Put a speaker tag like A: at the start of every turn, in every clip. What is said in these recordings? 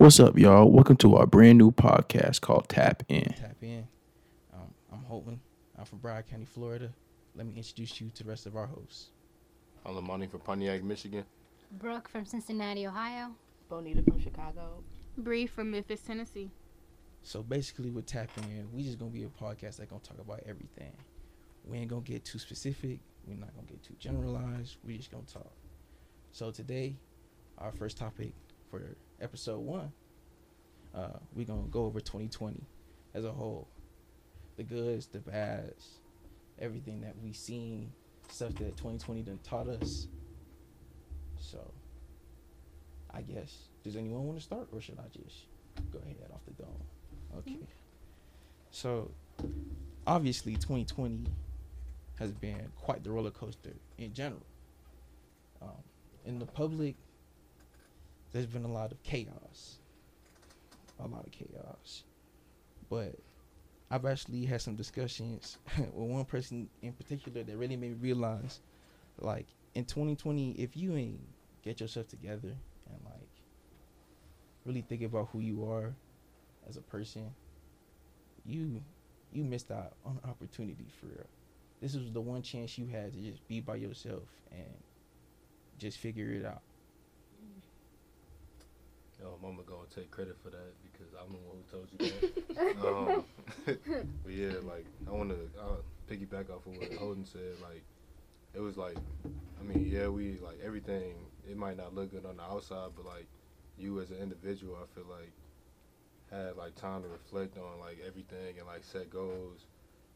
A: What's up, y'all? Welcome to our brand new podcast called Tap In.
B: Tap in. Um, I'm Holton. I'm from Broward County, Florida. Let me introduce you to the rest of our hosts.
C: I'm Lamani from Pontiac, Michigan.
D: Brooke from Cincinnati, Ohio.
E: Bonita from Chicago.
F: Bree from Memphis, Tennessee.
B: So basically, with Tap In, we just gonna be a podcast that gonna talk about everything. We ain't gonna get too specific. We're not gonna get too generalized. We just gonna talk. So today, our first topic for episode one, uh, we're gonna go over 2020 as a whole, the goods, the bads, everything that we seen, stuff that 2020 done taught us. So, I guess, does anyone want to start, or should I just go ahead off the dome? Okay. So, obviously, 2020 has been quite the roller coaster in general. Um, in the public, there's been a lot of chaos. A lot of chaos. But I've actually had some discussions with one person in particular that really made me realize like in 2020 if you ain't get yourself together and like really think about who you are as a person you you missed out on an opportunity for real this was the one chance you had to just be by yourself and just figure it out
C: Yo, I'm gonna go take credit for that because I'm the one who told you that. um, but yeah, like I want to uh, piggyback off of what Holden said. Like it was like, I mean, yeah, we like everything. It might not look good on the outside, but like you as an individual, I feel like had like time to reflect on like everything and like set goals,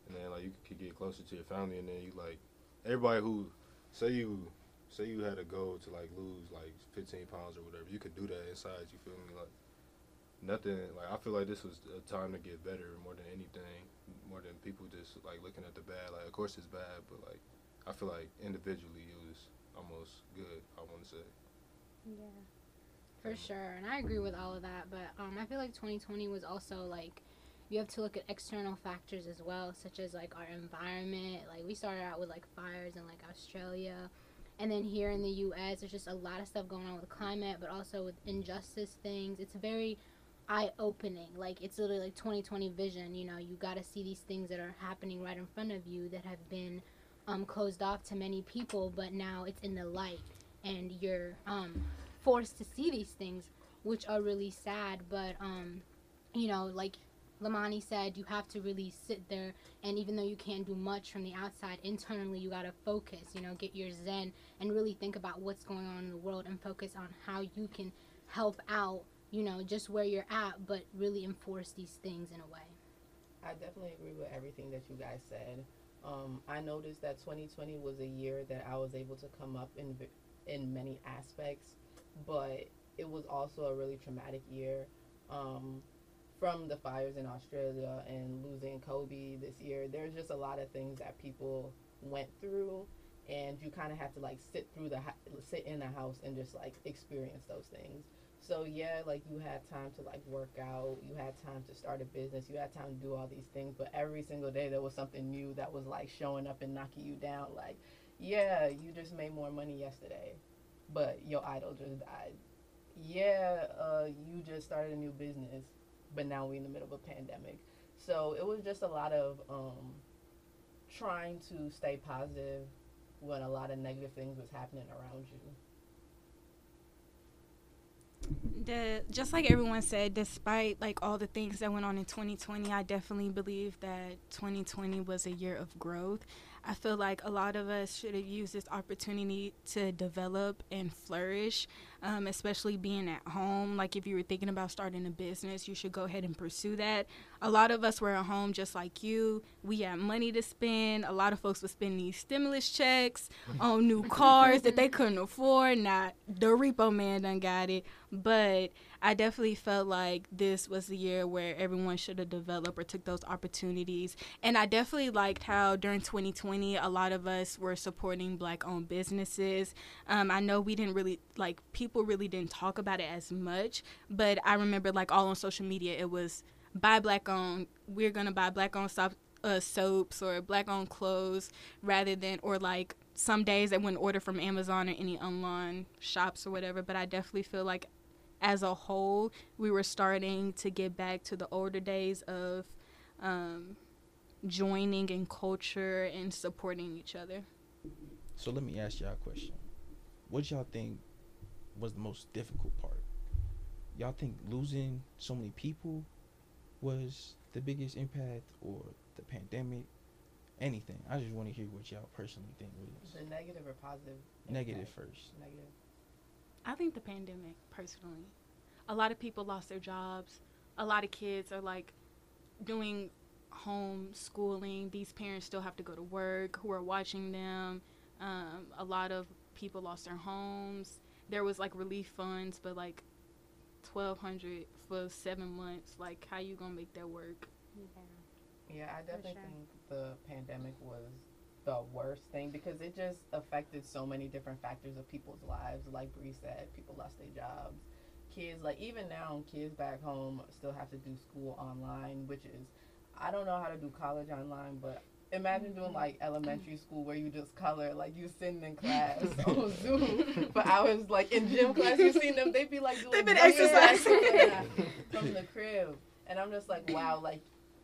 C: and then like you could get closer to your family, and then you like everybody who say you say you had a goal to like lose like 15 pounds or whatever, you could do that inside. You feel me? Like nothing. Like I feel like this was a time to get better more than anything, more than people just like looking at the bad. Like of course it's bad, but like I feel like individually it was almost good. I want to say.
D: Yeah, for sure, and I agree with all of that. But um, I feel like 2020 was also like you have to look at external factors as well, such as like our environment. Like we started out with like fires in like Australia and then here in the US there's just a lot of stuff going on with climate but also with injustice things. It's very eye opening like it's literally like 2020 vision you know? You got to see these things that are happening right in front of you that have been um, closed off to many people but now it's in the light. And you're um, forced to see these things which are really sad but um, you know like Lamani said you have to really sit there and even though you can't do much from the outside internally you got to focus you know get your zen and really think about what's going on in the world and focus on how you can help out you know just where you're at but really enforce these things in a way
E: I definitely agree with everything that you guys said. Um, I noticed that 2020 was a year that I was able to come up in in many aspects, but it was also a really traumatic year. Um, from the fires in Australia and losing Kobe this year, there's just a lot of things that people went through, and you kind of have to like sit through the sit in the house and just like experience those things. So yeah, like you had time to like work out, you had time to start a business, you had time to do all these things, but every single day there was something new that was like showing up and knocking you down. Like, yeah, you just made more money yesterday, but your idol just died. Yeah, uh, you just started a new business, but now we're in the middle of a pandemic. So it was just a lot of um, trying to stay positive when a lot of negative things was happening around you.
F: The just like everyone said, despite like all the things that went on in 2020, I definitely believe that 2020 was a year of growth. I feel like a lot of us should have used this opportunity to develop and flourish, um, especially being at home. Like if you were thinking about starting a business, you should go ahead and pursue that. A lot of us were at home just like you. We had money to spend. A lot of folks were spending these stimulus checks on new cars that they couldn't afford. Not the repo man done got it, but I definitely felt like this was the year where everyone should have developed or took those opportunities. And I definitely liked how during 2020, a lot of us were supporting black owned businesses. Um, I know we didn't really, like, people really didn't talk about it as much, but I remember, like, all on social media, it was buy black owned, we're to buy black owned stop, uh, soaps or black owned clothes rather than, or like, some days I wouldn't order from Amazon or any online shops or whatever, but I definitely feel like as a whole, we were starting to get back to the older days of um, joining in culture and supporting each other.
B: So let me ask y'all a question. What y'all think was the most difficult part? Y'all think losing so many people was the biggest impact or the pandemic? Anything. I just want to hear what y'all personally think was
E: The negative or positive?
B: negative
E: impact?
B: first.
E: Negative.
F: I think the pandemic, personally. A lot of people lost their jobs. A lot of kids are like doing home schooling. These parents still have to go to work who are watching them. Um, a lot of people lost their homes. There was like relief funds, but like twelve hundred for seven months. Like, how you gonna make that work?
E: Yeah, yeah I definitely
D: sure.
E: think the pandemic was the worst thing because it just affected so many different factors of people's lives. Like Bree said, people lost their jobs. Kids, like even now, kids back home still have to do school online, which is, I don't know how to do college online, but imagine doing mm-hmm. like elementary school where you just color, like you sitting in class on Zoom for hours, like in gym class. You seen them? they'd be like doing
F: They've been
E: jumping jacks
F: exercising.
E: from the crib, and I'm just like, wow, like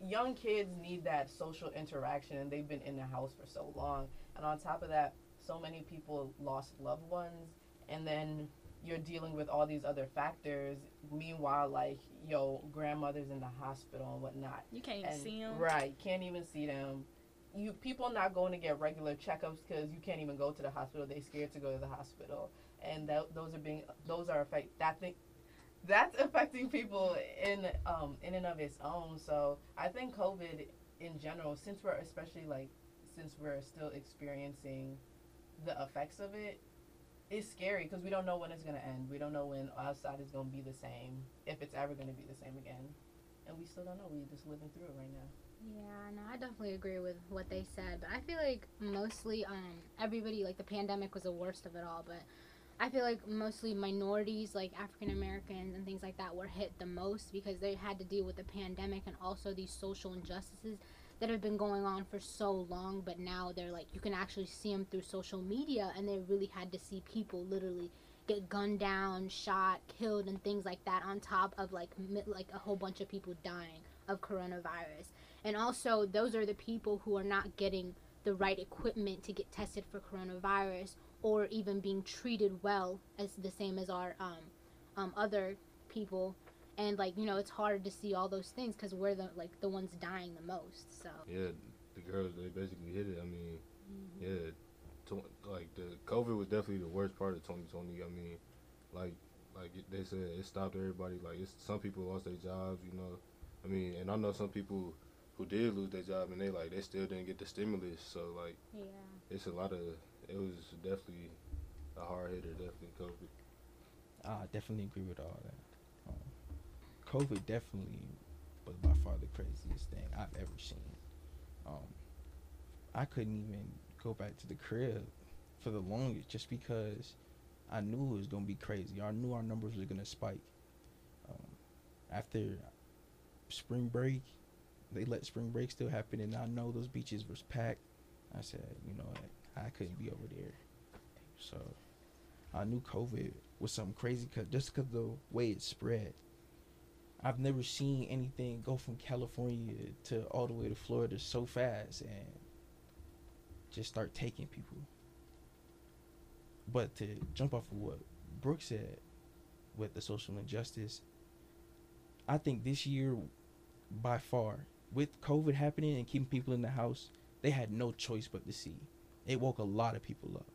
E: young kids need that social interaction and they've been in the house for so long and on top of that so many people lost loved ones and then you're dealing with all these other factors meanwhile like yo grandmother's in the hospital and whatnot
F: You can't even
E: and
F: see them.
E: right can't even see them you people not going to get regular checkups because you can't even go to the hospital. They're scared to go to the hospital. And that, those are being those are affect that thing that's affecting people in um in and of its own. So i think covid in general since we're especially like since we're still experiencing the effects of it it's scary because we don't know when it's going to end. We don't know when outside is going to be the same if it's ever going to be the same again. And we still don't know. We're just living through it right now
D: Yeah, no, I definitely agree with what they said, but I feel like mostly um everybody like the pandemic was the worst of it all, but I feel like mostly minorities like African Americans and things like that were hit the most because they had to deal with the pandemic and also these social injustices that have been going on for so long, but now they're like you can actually see them through social media and they really had to see people literally get gunned down, shot, killed and things like that on top of like like a whole bunch of people dying of coronavirus. And also, those are the people who are not getting the right equipment to get tested for coronavirus or even being treated well as the same as our um, um, other people. And like you know, it's hard to see all those things because we're the like the ones dying the most. So
C: Yeah, the girls they basically hit it. I mean, yeah, tw- like the COVID was definitely the worst part of 2020. I mean, like like they said, it stopped everybody. Like it's some people lost their jobs. You know, I mean, and I know some people who did lose their job and they like they still didn't get the stimulus. So like
D: yeah,
C: it's a lot of it was definitely a hard hitter. Definitely COVID.
B: I definitely agree with all that. Um, COVID definitely was by far the craziest thing I've ever seen. Um, I couldn't even go back to the crib for the longest just because I knew it was gonna be crazy. I knew our numbers were gonna spike. Um, after spring break, they let spring break still happen, and I know those beaches was packed. I said, you know what, I couldn't be over there. So I knew COVID was something crazy cause just because the way it spread. I've never seen anything go from California to all the way to Florida so fast and just start taking people. But to jump off of what Brooke said with the social injustice, I think this year, by far, with COVID happening and keeping people in the house, they had no choice but to see. It woke a lot of people up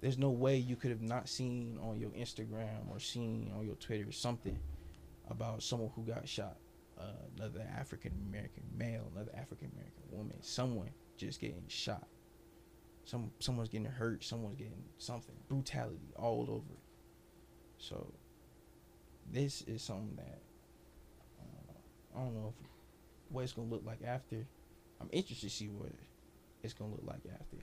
B: there's no way you could have not seen on your Instagram or seen on your Twitter something about someone who got shot, uh, another African American male, another African American woman, someone just getting shot. Some someone's getting hurt, someone's getting something, brutality all over. So this is something that uh, I don't know if, what it's gonna look like after. I'm interested to see what it's gonna look like after,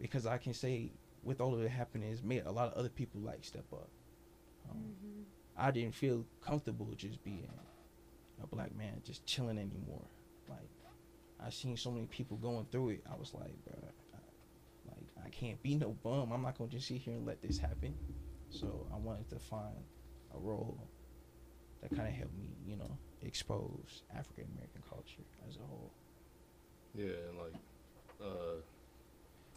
B: because I can say with all of it happening, it's made a lot of other people like step up. Um,
D: mm-hmm.
B: I didn't feel comfortable just being a black man, just chilling anymore. Like I seen so many people going through it. I was like, bro, I, like I can't be no bum. I'm not gonna just sit here and let this happen. So I wanted to find a role that kind of helped me, you know, expose African American culture as a whole.
C: Yeah, and like, uh,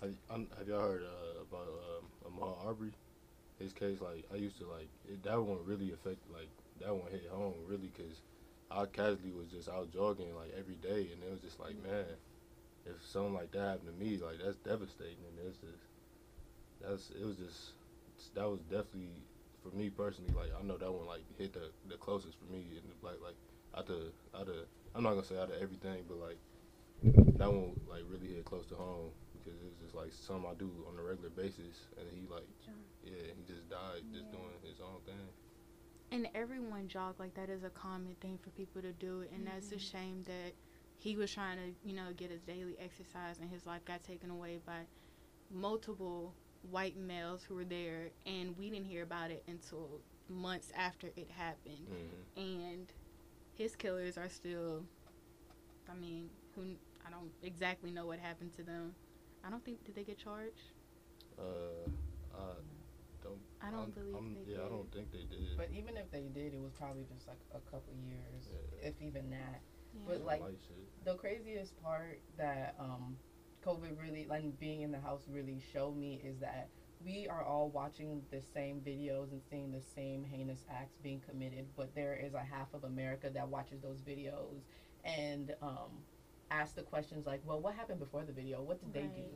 C: have, have y'all heard uh, about um, Ahmaud Arbery? His case, like, I used to like it, that one really affected, like that one hit home really because I casually was just out jogging like every day, and it was just like, man, if something like that happened to me, like that's devastating, and it's just that's it was just that was definitely for me personally, like I know that one like hit the the closest for me, and like like out of out of I'm not gonna say out of everything, but like that one like really hit close to home because it was just like something I do on a regular basis, and he like yeah he just died just
D: Yeah.
C: doing his own thing.
F: And everyone jog like that is a common thing for people to do, and that's a shame that he was trying to, you know, get his daily exercise, and his life got taken away by multiple white males who were there, and we didn't hear about it until months after it happened.
C: hmm
F: And his killers are still, I mean, who I don't exactly know what happened to them. I don't think did they get charged.
C: Uh, I don't.
F: I don't
C: I'm-
F: believe
C: I'm-
F: they
C: Yeah, I don't think they did.
E: But even if they did, it was probably just like a couple years,
C: Yeah.
E: if even that.
F: Yeah.
E: But like the craziest part that um COVID really like being in the house really showed me is that we are all watching the same videos and seeing the same heinous acts being committed, but there is a half of America that watches those videos and um asks the questions like, Well, what happened before the video? What did they do?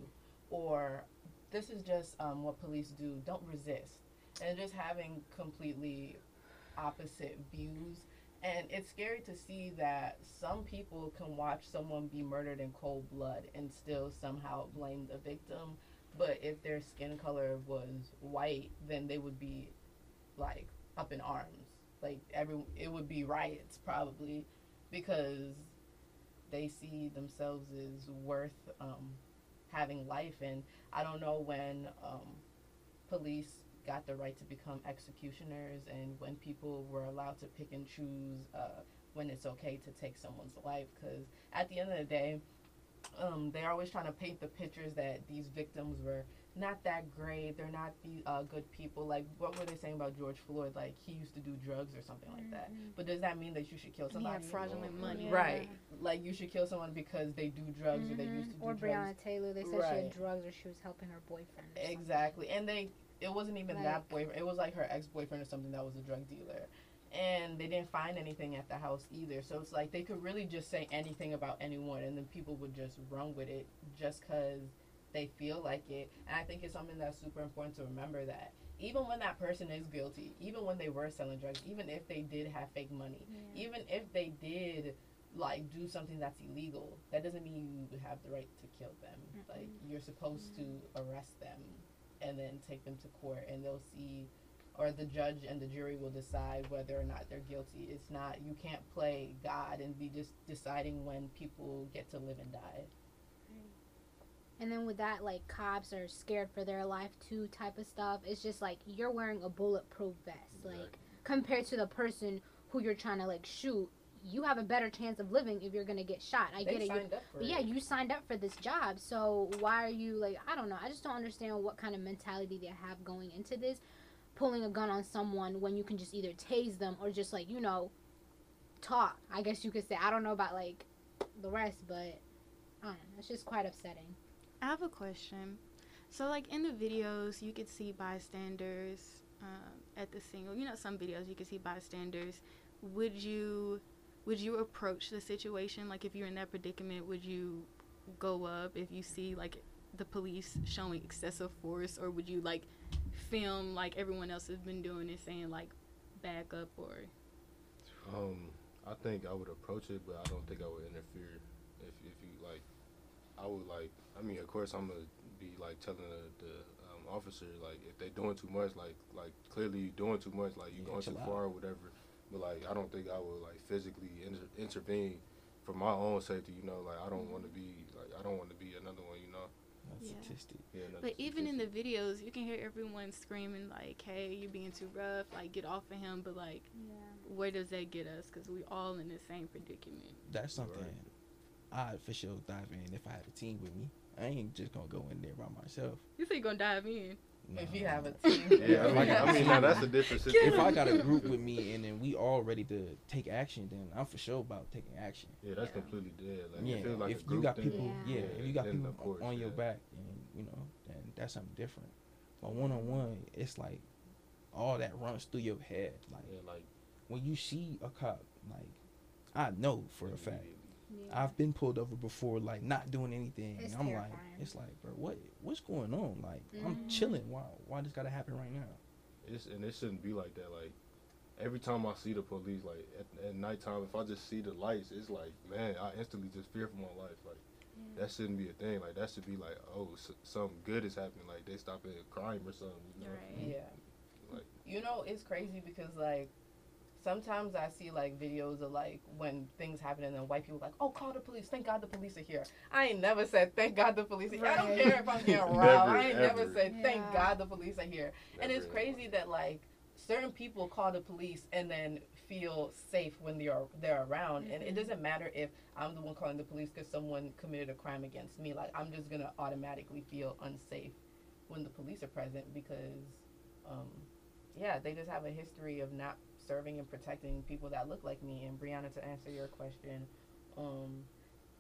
E: Or this is just um, what police do. Don't resist. And just having completely opposite views and it's scary to see that some people can watch someone be murdered in cold blood and still somehow blame the victim. But if their skin color was white, then they would be like up in arms. Like every it would be riots probably because they see themselves as worth um, having life. And I don't know when um, police got the right to become executioners and when people were allowed to pick and choose uh, when it's okay to take someone's life because at the end of the day um, they're always trying to paint the pictures that these victims were not that great they're not the uh, good people like what were they saying about george floyd like he used to do drugs or something like that but does that mean that you should kill
F: And he
E: somebody
F: had fraudulent
C: Yeah.
F: money.
E: right like you should kill someone because they do drugs or they used to do
D: or
E: drugs
D: Breonna Taylor, they said she had drugs or she was helping her boyfriend. or something.
E: Exactly. And they it wasn't even that
D: Like-
E: boyfriend. It was like her ex boyfriend or something that was a drug dealer. And they didn't find anything at the house either. So it's like they could really just say anything about anyone and then people would just run with it just because they feel like it. And I think it's something that's super important to remember that even when that person is guilty, even when they were selling drugs, even if they did have fake money,
D: Yeah.
E: even if they did like do something that's illegal, that doesn't mean you have the right to kill them. Like you're supposed to arrest them and then take them to court and they'll see or the judge and the jury will decide whether or not they're guilty. It's not you can't play God and be just deciding when people get to live and die.
D: And then with that, like cops are scared for their life too, type of stuff. It's just like you're wearing a bulletproof vest, like
C: Exactly.
D: compared to the person who you're trying to like shoot. You have a better chance of living if you're gonna get shot. I
E: they
D: get it.
E: signed up for
D: But
E: it.
D: yeah, you signed up for this job, so why are you like? I don't know. I just don't understand what kind of mentality they have going into this, pulling a gun on someone when you can just either tase them or just like you know, talk. I guess you could say. I don't know about like the rest, but I don't know. It's just quite upsetting.
F: I have a question. So, like in the videos, you could see bystanders um, at the single. You know, some videos you could see bystanders. Would you, would you approach the situation like if you're in that predicament? Would you go up if you see like the police showing excessive force, or would you like film like everyone else has been doing and saying like back up or?
C: Um, I think I would approach it, but I don't think I would interfere. If if you like, I would like. I mean, of course, I'm gonna be like telling the, the um, officer like if they're doing too much, like like clearly you're doing too much, like you
B: Yeah,
C: going too
B: chill out.
C: far or whatever. But like I don't think I would like physically inter- intervene for my own safety. You know, like I don't want to be like I don't want to be another one. You know.
B: That's
F: Yeah.
B: statistic.
C: Yeah. another
F: But even in the videos, you can hear everyone screaming like, "Hey, you're being too rough! Like, get off of him!" But like,
D: Yeah.
F: where does that get us? Because we all in the same predicament.
B: That's something I'd for sure dive in if I had a team with me. I ain't just gonna go in there by myself.
F: You say you gonna dive in?
E: If you have a team.
C: Yeah, I mean, I mean, now that's a different
B: if. I got a group with me and then we all ready to take action, then I'm for sure about taking action.
C: Yeah, that's
D: Yeah.
C: completely dead. Like,
B: yeah,
C: if it was like
B: if
C: a
B: you got
C: thing,
B: people,
D: Yeah.
B: yeah, if you got people
C: course,
B: on your
C: yeah.
B: back, and you know, then that's something different. But one on one, it's like all that runs through your head. Like
C: Yeah, like
B: when you see a cop, like I know for a fact.
C: Immediately.
D: Yeah.
B: I've been pulled over before, like not doing anything.
D: It's
B: I'm
D: terrifying.
B: like, it's like, bro, what, what's going on? Like, I'm
D: Mhm.
B: chilling. Why, why this gotta happen right now?
C: It's and it shouldn't be like that. Like every time I see the police, like at, at nighttime, if I just see the lights, it's like man, I instantly just fear for my life. Like that shouldn't be a thing. Like that should be like, oh, s- something good is happening. Like they stopping a crime or something. You know?
D: Right.
E: Yeah.
C: Like
E: You know, it's crazy because like sometimes I see like videos of like when things happen and then white people like, oh, call the police. Thank God the police are here. I ain't never said thank God the police are here. I don't care if I'm getting robbed. I ain't never said thank
D: Yeah.
E: God the police are here. and it's
C: never-
E: crazy that like certain people call the police and then feel safe when they're they're around and it
D: Mhm.
E: doesn't matter if i'm the one calling the police because someone committed a crime against me like i'm just gonna automatically feel unsafe when the police are present because um, yeah they just have a history of not serving and protecting people that look like me and brianna to answer your question um,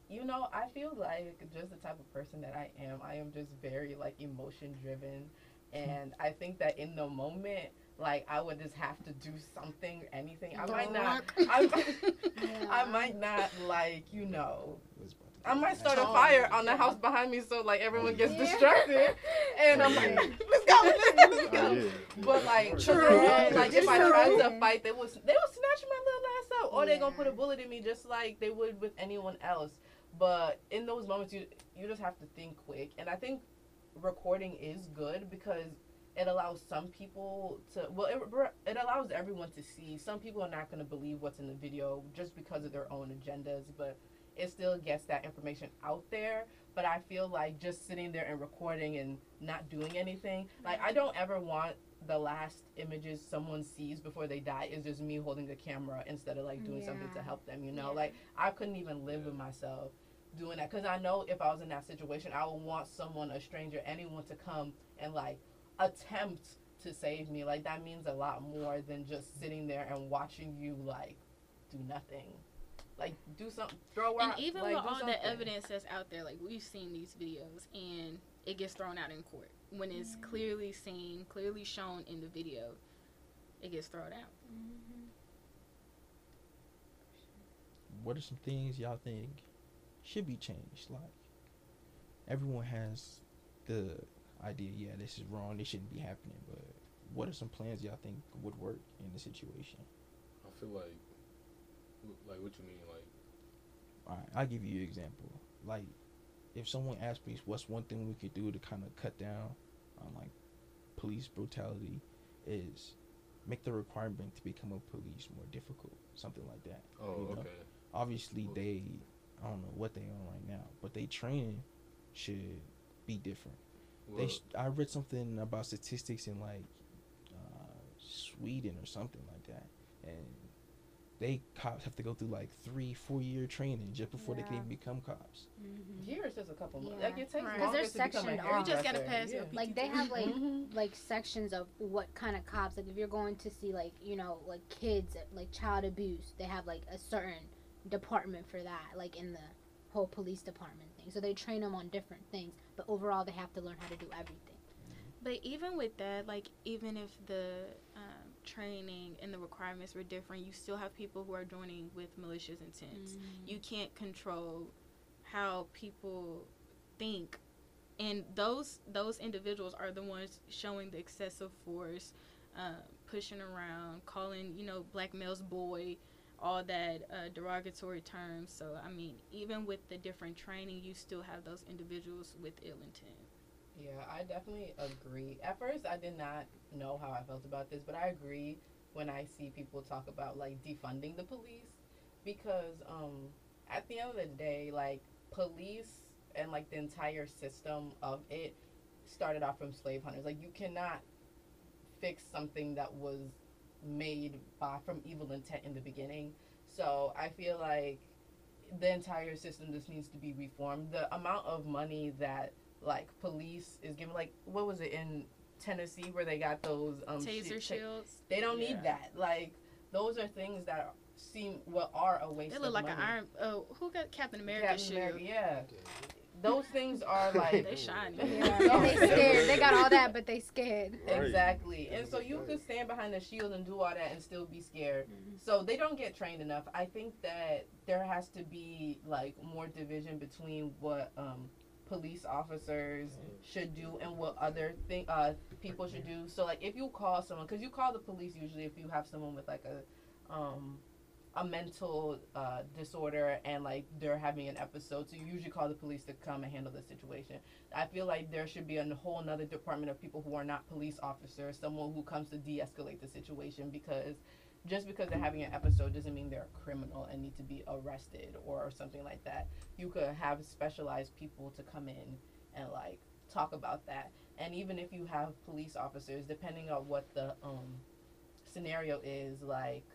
E: you know i feel like just the type of person that i am i am just very like emotion driven and I think that in the moment, like I would just have to do something, anything. I might not. I, I might not like you know.
B: What's about to
E: I might start a
D: Oh.
E: fire on the house behind me, so like everyone gets
D: Yeah.
E: distracted, and I'm like, let's go, let's go, let's
C: Oh,
E: go.
C: yeah.
E: But like,
D: True.
E: then, like if I tried to fight, they would they would snatch my little ass up, or they gonna put a bullet in me just like they would with anyone else. But in those moments, you you just have to think quick, and I think recording is good because it allows some people to well it, it allows everyone to see some people are not going to believe what's in the video just because of their own agendas but it still gets that information out there but i feel like just sitting there and recording and not doing anything like i don't ever want the last images someone sees before they die is just me holding the camera instead of like doing something to help them you know?
D: Yeah.
E: like i couldn't even live with myself doing that because i know if i was in that situation i would want someone a stranger anyone to come and like attempt to save me. Like that means a lot more than just sitting there and watching you like do nothing like do something throw
F: And
E: out
F: even
E: like,
F: with all
E: something.
F: the evidence that's out there, like we've seen these videos and it gets thrown out in court. When it's mm-hmm. clearly seen, clearly shown in the video, it gets thrown out. Mm-hmm.
B: what are some things y'all think should be changed? Like everyone has the idea, yeah, this is wrong, this shouldn't be happening, but what are some plans y'all think would work in the situation?
C: I feel like, like what you mean, like
B: All right, I'll give you an example. Like, if someone asked me what's one thing we could do to kind of cut down on like police brutality, is make the requirement to become a police more difficult, something like that.
C: oh
B: you know?
C: okay,
B: Obviously, they, I don't know what they on right now, but they training should be different. They, sh- I read something about statistics in like uh, Sweden or something like that, and they cops have to go through like three, four year training just before they can even become cops.
E: here it's just a couple months
D: Yeah.
E: like it takes
F: Right. 'Cause
E: longer
D: they're
E: to become a
D: sectioned off.
F: You just gotta pass
E: yeah.
D: like they have like
E: Mhm.
D: like sections of what kind of cops like if you're going to see like you know like kids like child abuse they have like a certain department for that like in the whole police department thing so they train them on different things but overall they have to learn how to do everything
F: But even with that, like even if the training and the requirements were different, you still have people who are joining with malicious intents. You can't control how people think, and those those individuals are the ones showing the excessive force, uh, pushing around, calling you know black males boy, all that uh, derogatory terms. So I mean, even with the different training, you still have those individuals with ill intent.
E: Yeah, I definitely agree. At first, I did not know how I felt about this, but I agree when I see people talk about like defunding the police because um at the end of the day, like police and like the entire system of it started off from slave hunters. Like you cannot fix something that was made by from evil intent in the beginning. So I feel like the entire system just needs to be reformed. The amount of money that like police is given like what was it in Tennessee where they got those um
F: Taser
E: shit-
F: shields.
E: They don't
B: Yeah.
E: need that. Like those are things that are, seem what are a waste.
F: They look
E: of
F: like
E: money.
F: an iron. Oh, who got Captain America
E: Captain
F: shield?
E: America, yeah. Those things are like
F: They shiny.
D: Yeah, they scared. They got all that, but they scared.
C: Right.
E: Exactly. And so you
C: Right.
E: can stand behind the shield and do all that and still be scared.
F: Mm-hmm.
E: So they don't get trained enough. I think that there has to be like more division between what um police officers should do and what other thing uh people should do. So like if you call someone cuz you call the police usually if you have someone with like a um a mental uh, disorder and like they're having an episode so you usually call the police to come and handle the situation I feel like there should be a whole another department of people who are not police officers, someone who comes to de-escalate the situation because just because they're having an episode doesn't mean they're a criminal and need to be arrested or something like that. You could have specialized people to come in and like talk about that. And even if you have police officers, depending on what the um scenario is, like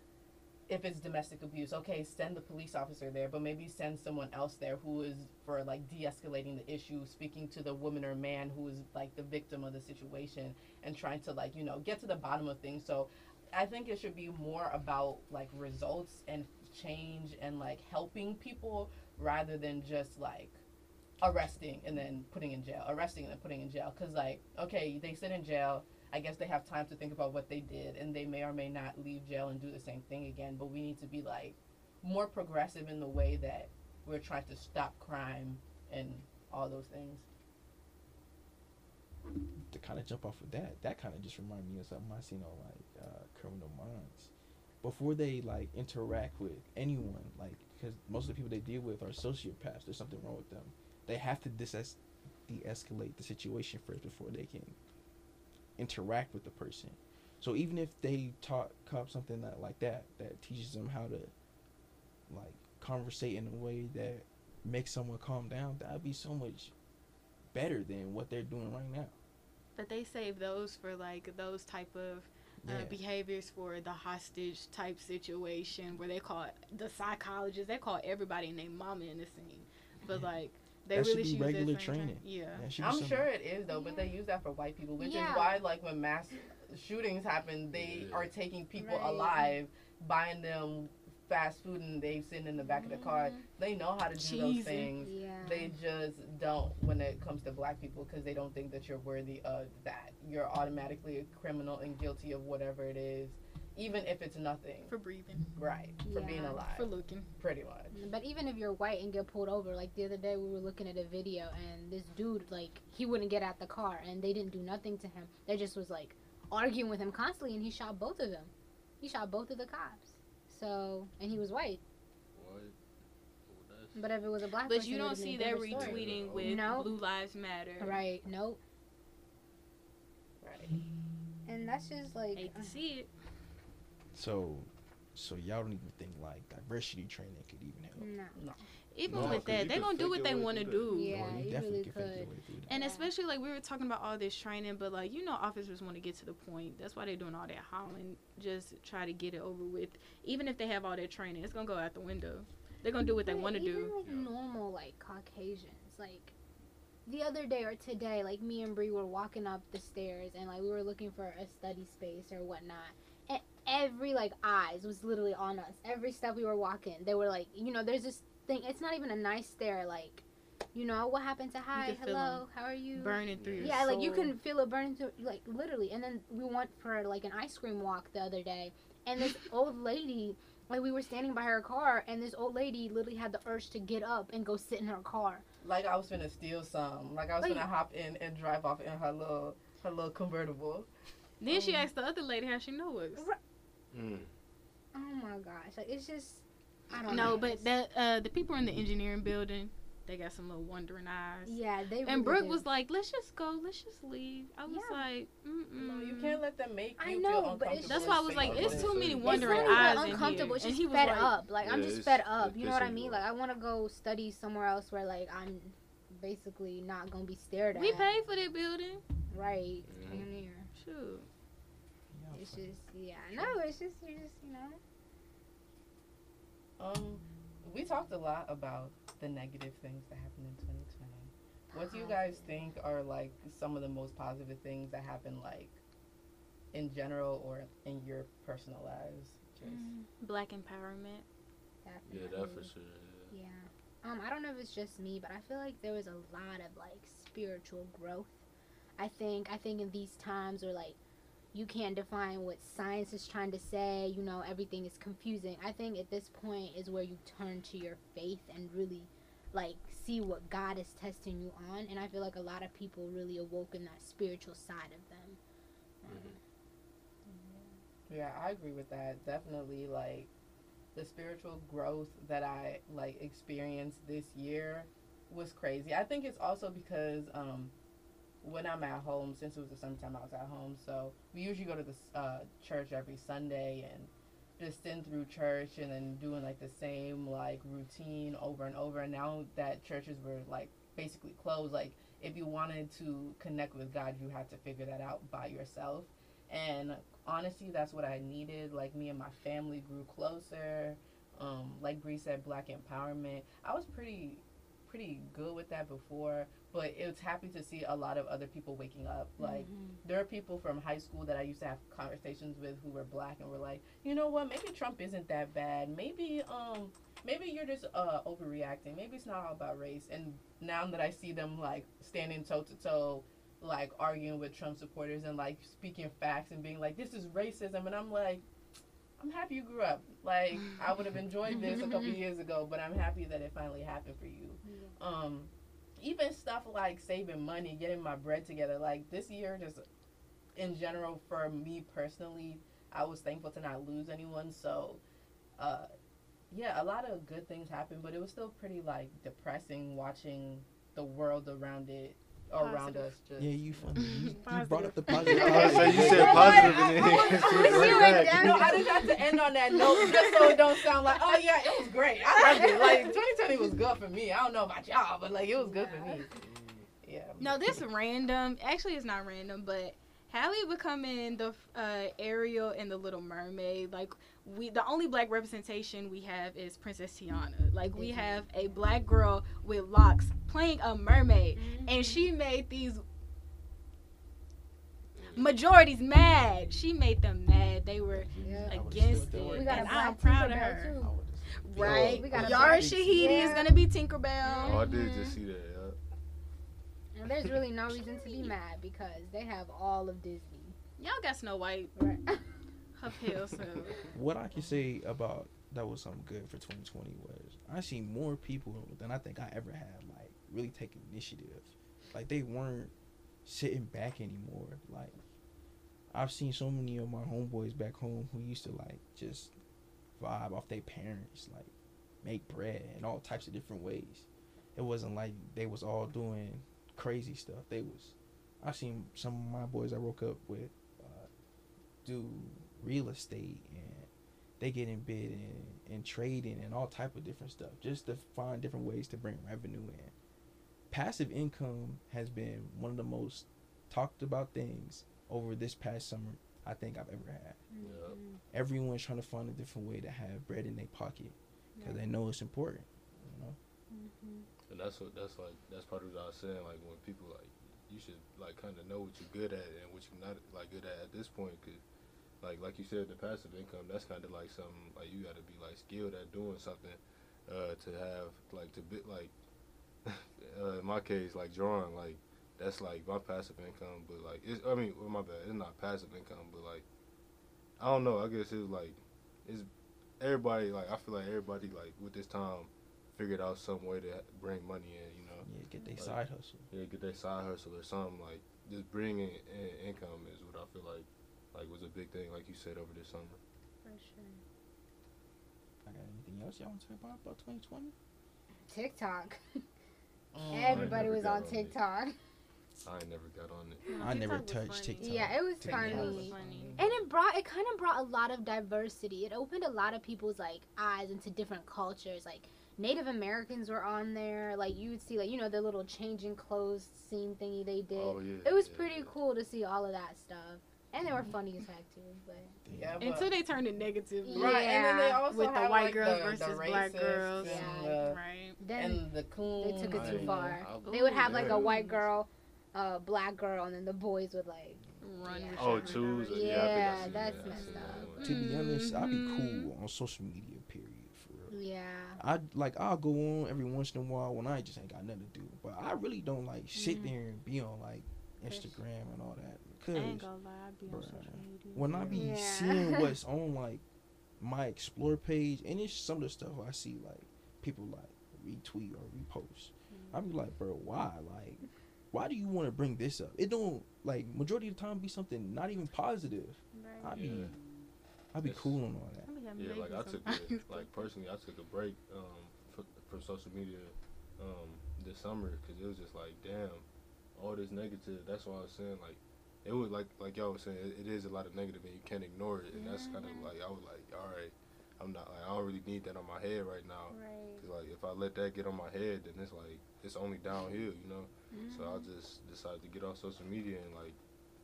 E: if it's domestic abuse, okay, send the police officer there, but maybe send someone else there who is for like de-escalating the issue, speaking to the woman or man who is like the victim of the situation and trying to like, you know, get to the bottom of things. So I think it should be more about like results and change and like helping people rather than just like arresting and then putting in jail, arresting and then putting in jail. Cause like, okay, they sit in jail. I guess they have time to think about what they did, and they may or may not leave jail and do the same thing again. But we need to be like more progressive in the way that we're trying to stop crime and all those things.
B: to kind of jump off of that, that kind of just reminded me of something I seen on like uh, Criminal Minds. Before they like interact with anyone, like because most of the people they deal with are sociopaths. There's something wrong with them. They have to dis- de-escalate the situation first before they can interact with the person. So even if they taught cop something that like that that teaches them how to like conversate in a way that makes someone calm down, that'd be so much better than what they're doing right now.
F: But they save those for like those type of uh,
B: Yeah.
F: behaviors for the hostage type situation where they call it the psychologist. They call everybody and their mama in the scene. But
B: Yeah.
F: like they
B: That should
F: really
B: be
F: use
B: regular
F: same tra-
B: training.
F: Yeah.
B: That should be
E: I'm
B: something-
E: sure it is though, but they use that for white people, which
D: Yeah.
E: is why like when mass shootings happen, they
C: Yeah.
E: are taking people
D: Right.
E: alive, buying them fast food, and they sitting in the back of the car. Mm-hmm. They know how to do those things.
D: Yeah.
E: They just don't when it comes to black people because they don't think that you're worthy of that. You're automatically a criminal and guilty of whatever it is, even if it's nothing.
F: For breathing.
E: right. For being alive.
F: For looking.
E: pretty much.
D: But even if you're white and get pulled over, like the other day we were looking at a video and this dude, like, he wouldn't get out the car and they didn't do nothing to him. They just was like arguing with him constantly and he shot both of them. He shot both of the cops. So, and he was white.
C: What?
D: But if it was a black
F: But
D: person,
F: you don't see
D: a
F: that
D: different story.
F: retweeting with
D: No.
F: Blue Lives Matter.
D: Right. Nope.
E: Right.
D: And that's just like.
F: Hate to uh. see it.
B: So, so y'all don't even think like diversity training could even help.
D: No.
F: Even
C: No,
F: with
C: 'cause
F: that, they
C: could
F: gonna do what they want to
C: through that.
F: do.
D: Yeah,
B: Well,
D: you
B: definitely
D: really
B: could fake your
D: could.
B: way through that.
F: And
D: Yeah.
F: especially like we were talking about all this training, but like you know, officers want to get to the point. That's why they're doing all that hollering. Just try to get it over with. Even if they have all that training, it's gonna go out the window. They're gonna do what they want to
D: even,
F: do.
D: Like normal, like Caucasians, like the other day or today, like me and Bree were walking up the stairs and like we were looking for a study space or whatnot. And every like eyes was literally on us. Every step we were walking, they were like, you know, there's this thing. It's not even a nice stare. Like, you know, what happened to hi, hello, how are you?
F: Burning through your
D: Yeah, like you can feel it burning through, like literally. And then we went for like an ice cream walk the other day, and this old lady, like we were standing by her car, and this old lady literally had the urge to get up and go sit in her car.
E: Like I was gonna steal some. Like I was
D: Like-
E: finna hop in and drive off in her little her little convertible.
F: Then she
D: Um,
F: asked the other lady how she knew us.
C: Mm.
D: Oh my gosh, like it's just, I don't
F: No,
D: know.
F: but that uh, the people in the engineering building, they got some little wondering eyes.
D: yeah, they.
F: And Brooke
D: do.
F: was like, "Let's just go. Let's just leave." I was
D: Yeah.
F: like, Mm-mm.
E: No, you can't let them make
D: I know,
E: feel
D: but
E: uncomfortable.
D: it's-
F: That's why I was like, it's
E: "Oh,
F: too many
E: is-
D: It's
F: wondering
D: not
F: eyes
D: even
F: in
D: uncomfortable.
F: here.
D: It's
F: And
D: just
F: he was
D: fed
F: like-
D: up. Like I'm just fed up. You know what I mean? Like. I want to go study somewhere else where like I'm basically not gonna be stared at.
F: We paid for that building.
D: Right.
C: Mhm.
D: Damn near.
F: Shoot.
D: It's just yeah. No, it's just you just you know.
E: Um, we talked a lot about the negative things that happened in 2020, What do you guys think are like some of the most positive things that happen, like in general or in your personal lives? Just
F: Mm, Black empowerment.
C: Yeah,
D: Definitely.
C: that for sure. Yeah.
D: Yeah. Um, I don't know if it's just me, but I feel like there was a lot of like spiritual growth. I think I think in these times where like you can't define what science is trying to say, you know, everything is confusing. I think at this point is where you turn to your faith and really like see what God is testing you on and I feel like a lot of people really awoke in that spiritual side of them. Um,
E: Yeah, I agree with that. Definitely, like the spiritual growth that I like experienced this year was crazy. I think it's also because um, when I'm at home, since it was the summertime, I was at home. So we usually go to the uh, church every Sunday and just sitting through church and then doing like the same like routine over and over. And now that churches were like basically closed, like if you wanted to connect with God, you had to figure that out by yourself. And honestly, that's what I needed. Like me and my family grew closer. Um, like Bree said, black empowerment. I was pretty, pretty good with that before, but it was happy to see a lot of other people waking up. Like there are people from high school that I used to have conversations with who were black and were like, you know what? Maybe Trump isn't that bad. Maybe um, maybe you're just uh overreacting. Maybe it's not all about race. And now that I see them like standing toe to toe like arguing with Trump supporters and like speaking facts and being like, this is racism. And I'm like, I'm happy you grew up. Like, I would have enjoyed this a couple years ago, but I'm happy that it finally happened for you. Um, even stuff like saving money, getting my bread together. Like, this year, just in general, for me personally, I was thankful to not lose anyone. So, uh, yeah, a lot of good things happened, but it was still pretty like depressing watching the world around it around
F: Positive.
E: us just
B: Yeah, you funny. You, you brought up the
C: I
B: positive.
C: was gonna say you
E: You
C: said
E: know
C: positive
E: what?
C: and then
E: I- I was- I was
C: back.
E: No, I just have to end on that note just so it don't sound like, oh yeah, it was great. I loved it. Like 2020 was good for me. I don't know about y'all, but like it was good for me. Yeah.
F: No, this random. Actually, it's not random, but Halle becoming the uh, Ariel and the Little Mermaid. Like we, the only black representation we have is Princess Tiana. Like we have a black girl with locks playing a mermaid, and she made these majorities mad. She made them mad. They were
D: Yeah.
F: Against it.
D: We got a
F: and
D: black
F: I'm proud of her.
D: too.
B: I would've-
F: Right,
D: We got a
F: Yara
D: black-
F: Shahidi is gonna be Tinkerbell.
C: Oh, I did just see that. Yeah.
D: And there's really no reason to be mad because they have all of Disney.
F: Y'all got Snow White,
D: Right.
F: her pill, so
B: What I can say about that was something good for 2020 was I seen more people than I think I ever had like really take initiative. Like they weren't sitting back anymore. Like I've seen so many of my homeboys back home who used to like just vibe off their parents, like make bread in all types of different ways. It wasn't like they was all doing crazy stuff. They was I seen some of my boys I woke up with uh, do real estate and they get in bid and, and trading and all type of different stuff just to find different ways to bring revenue in. Passive income has been one of the most talked about things over this past summer I think I've ever had.
C: Yeah.
B: Everyone's trying to find a different way to have bread in their pocket because they know it's important. You know,
C: And that's what that's like that's part of what I was saying. Like when people like you should like kind of know what you're good at and what you're not like good at at this point. Cause like like you said, the passive income that's kind of like something like you got to be like skilled at doing something uh, to have like to be like uh, in my case like drawing like that's like my passive income. But like it's I mean well, my bad, it's not passive income, but like I don't know. I guess it's like it's everybody like I feel like everybody like with this time figured out some way to bring money in. You know,
B: yeah, get their
C: Like-
B: side hustle.
C: yeah, get their side hustle or something like just bringing in income is what I feel like like was a big thing, like you said over this summer.
D: For sure.
B: I got anything else y'all want to talk about about 2020?
D: TikTok.
E: Mm.
D: Everybody was
C: got
D: on
C: on it.
D: TikTok.
C: I never got on it.
B: I never touched
F: funny.
B: TikTok.
D: Yeah, it was
B: to
D: funny.
B: honest.
F: funny.
D: And it brought it kind of brought a lot of diversity. It opened a lot of people's like eyes into different cultures. Like Native Americans were on there. Like you would see like you know the little changing clothes scene thingy they did.
C: Oh yeah.
D: it was
C: yeah,
D: pretty
C: yeah.
D: cool to see all of that stuff. And they were mm-hmm. funny as heck too, but
E: Yeah, but,
F: Until they turned it negative.
E: right, and then they
D: Yeah.
E: also
F: With the white
E: like,
F: girls
E: the,
F: versus
E: the
F: black girls.
E: and,
D: Yeah.
E: the,
F: Right.
D: then
E: and the coon.
D: they took it too
C: I-
D: far.
C: I-
D: They would have like a white girl, a black girl, and then the boys would like.
F: Run
D: Yeah.
C: Oh,
F: your
C: choose.
F: girl.
C: Yeah,
D: Yeah,
C: I think I see
D: that's
C: that. I
D: messed
C: see
D: up.
C: one.
B: To be honest, I'd be cool on social media. Period. For real.
D: Yeah.
B: I like I'll go on every once in a while when I just ain't got nothing to do. But I really don't like sit
F: Mhm.
B: there and be on like Instagram and all that.
F: I ain't
B: Cause
F: gonna lie, I be on
B: Bruh.
F: social media.
B: when I be
D: Yeah.
B: seeing what's on like my explore page and it's some of the stuff I see like people like retweet or repost. I be like, bro, why? Like, why do you want to bring this up? It don't like majority of the time be something not even positive. I be
C: Yeah.
B: I be
C: It's-
B: cool on all that.
F: I be having
C: Yeah, like I took
F: sometimes.
C: a, like personally, I took a break um fr- from social media um this summer because it was just like, damn, all this negative. That's why I was saying like, it was like like y'all was saying, it, it is a lot of negative and you can't ignore it. And that's kind of like I was like, all right, I'm not like I don't really need that on my head right now.
D: Right.
C: Cause like if I let that get on my head, then it's like it's only downhill, you know. So I just decided to get off social media and like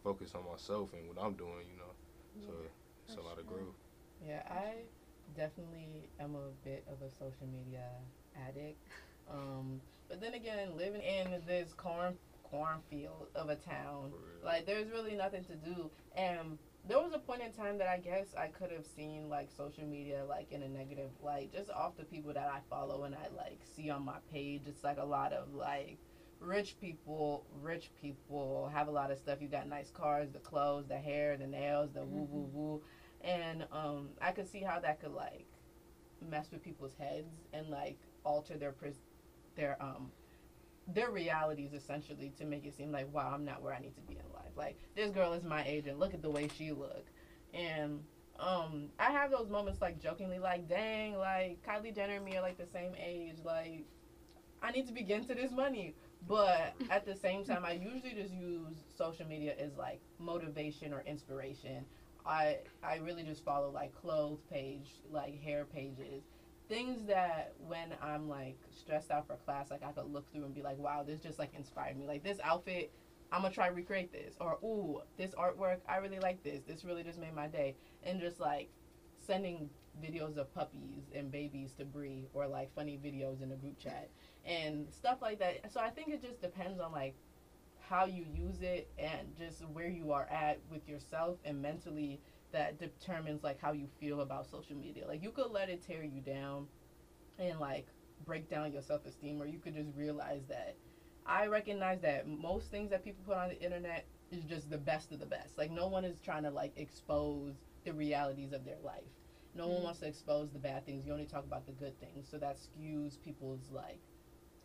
C: focus on myself and what I'm doing, you know. So it's a lot of growth.
E: Yeah, I definitely am a bit of a social media addict. Um, but then again, living in this corn cornfield of a town, like there's really nothing to do. And there was a point in time that I guess I could have seen like social media like in a negative light, just off the people that I follow and I like see on my page. It's like a lot of like rich people, rich people have a lot of stuff. You got nice cars, the clothes, the hair, the nails, the woo woo woo, and um, I could see how that could like mess with people's heads and like alter their pres- their um their realities essentially to make it seem like wow I'm not where I need to be in life. Like this girl is my age and look at the way she look, and um I have those moments like jokingly like dang like Kylie Jenner and me are like the same age like I need to be getting to this money. But at the same time, I usually just use social media as like motivation or inspiration. I I really just follow like clothes page, like hair pages, things that when I'm like stressed out for class, like I could look through and be like, wow, this just like inspired me. Like this outfit, I'm gonna try recreate this. Or ooh, this artwork, I really like this. This really just made my day. And just like sending videos of puppies and babies to Bree or like funny videos in a group chat and stuff like that. So I think it just depends on like how you use it and just where you are at with yourself and mentally that determines like how you feel about social media. Like you could let it tear you down and like break down your self-esteem or you could just realize that I recognize that most things that people put on the internet is just the best of the best. Like no one is trying to like expose the realities of their life. No one
D: Mhm.
E: wants to expose the bad things. You only talk about the good things. So that skews people's like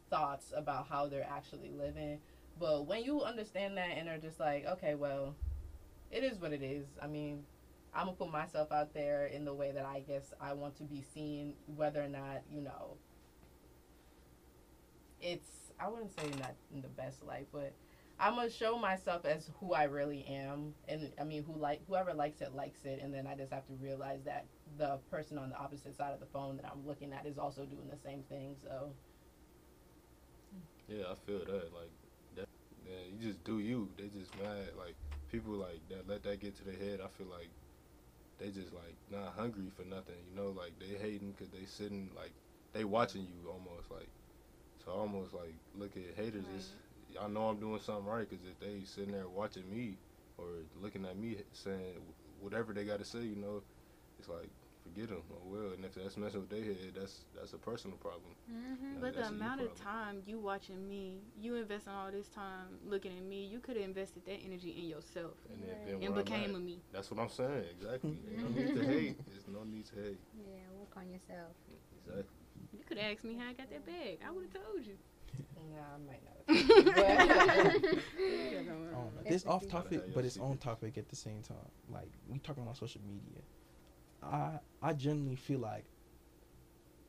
E: thoughts about how they're actually living. But when you understand that and are just like, okay, well, it is what it is. I mean, I'm gonna put myself out there in the way that I guess I want to be seen, whether or not you know. It's I wouldn't say not in the best light, but I'm gonna show myself as who I really am, and I mean, who like whoever likes it likes it, and then I just have to realize that the person on the opposite side of the phone that I'm looking at is also doing the same thing. So
C: Yeah, I feel that. Like, yeah, you just do you. They just mad. Like, people like that let that get to their head. I feel like they just like not hungry for nothing. You know, like they hating because they sitting like they watching you almost like. So I almost like look at haters as I know I'm doing something right because if they sitting there watching me or looking at me saying whatever they got to say, you know, it's like forget them. Oh well, and if that's messing with their head, that's that's a personal problem.
D: Mm-hmm.
C: Yeah,
F: But the
C: that's a you
F: amount of time you watching me, you investing all this time looking at me, you could have invested that energy in yourself
C: And
D: Right.
C: then
F: and became
C: at,
F: a me.
C: That's what I'm saying. Exactly. Ain't no need to hate. There's no need to hate.
D: Yeah, work on yourself.
C: Exactly.
F: You could have asked me how I got that bag. I would have told you.
E: nah, I might not. Have but,
B: I don't know. This off topic, but it's on topic at the same time. Like we talking about social media. I I generally feel like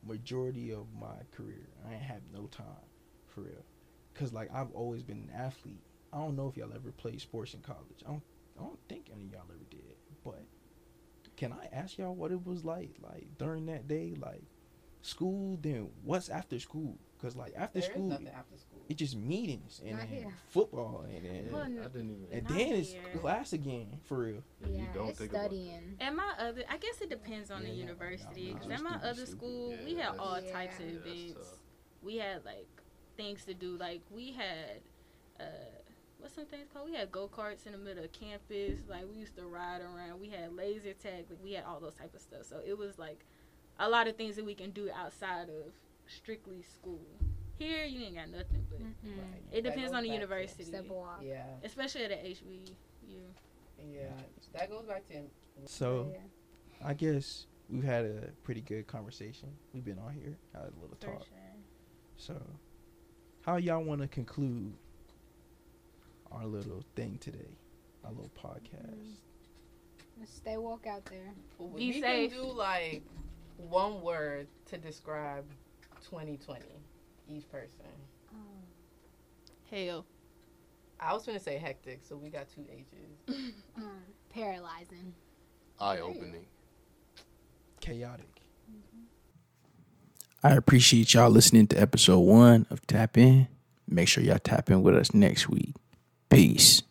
B: majority of my career I ain't have no time for real, cause like I've always been an athlete. I don't know if y'all ever played sports in college. I don't I don't think any of y'all ever did. But can I ask y'all what it was like like during that day? Like school, then what's after school? Cause like after
E: There is
B: school,
E: after school.
B: it's just meetings and then football and then
C: Yeah,
D: Well,
C: I didn't even.
B: and
F: Not
B: then it's class again for real.
C: if you don't
D: it's
C: think
D: studying.
F: At my other, I guess it depends on
B: Yeah,
F: the university.
B: nah,
F: Because at my other school,
C: Yeah,
F: we had all
D: Yeah.
F: types of
C: Yeah,
F: events. We had like things to do. Like we had, uh, what's some things called? We had go karts in the middle of campus. Like we used to ride around. We had laser tag. Like we had all those type of stuff. So it was like a lot of things that we can do outside of strictly school. Here you ain't got nothing, but
D: Mm-mm.
E: Right.
F: it depends on the
E: back to-
F: university,
D: Step walk.
E: Yeah,
F: especially at the HBU.
E: yeah. That goes back to
B: So
D: Yeah.
B: I guess we've had a pretty good conversation. We've been on here, had a little
F: For
B: talk.
F: sure.
B: So, how y'all want to conclude our little thing today, our little mm-hmm. podcast?
D: Just stay walk out there.
E: we
F: Be
E: can
F: safe.
E: do like one word to describe 2020 each person.
F: Hell.
E: I was gonna say hectic, so we got two H's.
D: Mm, paralyzing.
C: Eye opening.
B: Chaotic.
A: I appreciate y'all listening to episode one of Tap In. Make sure y'all tap in with us next week. Peace.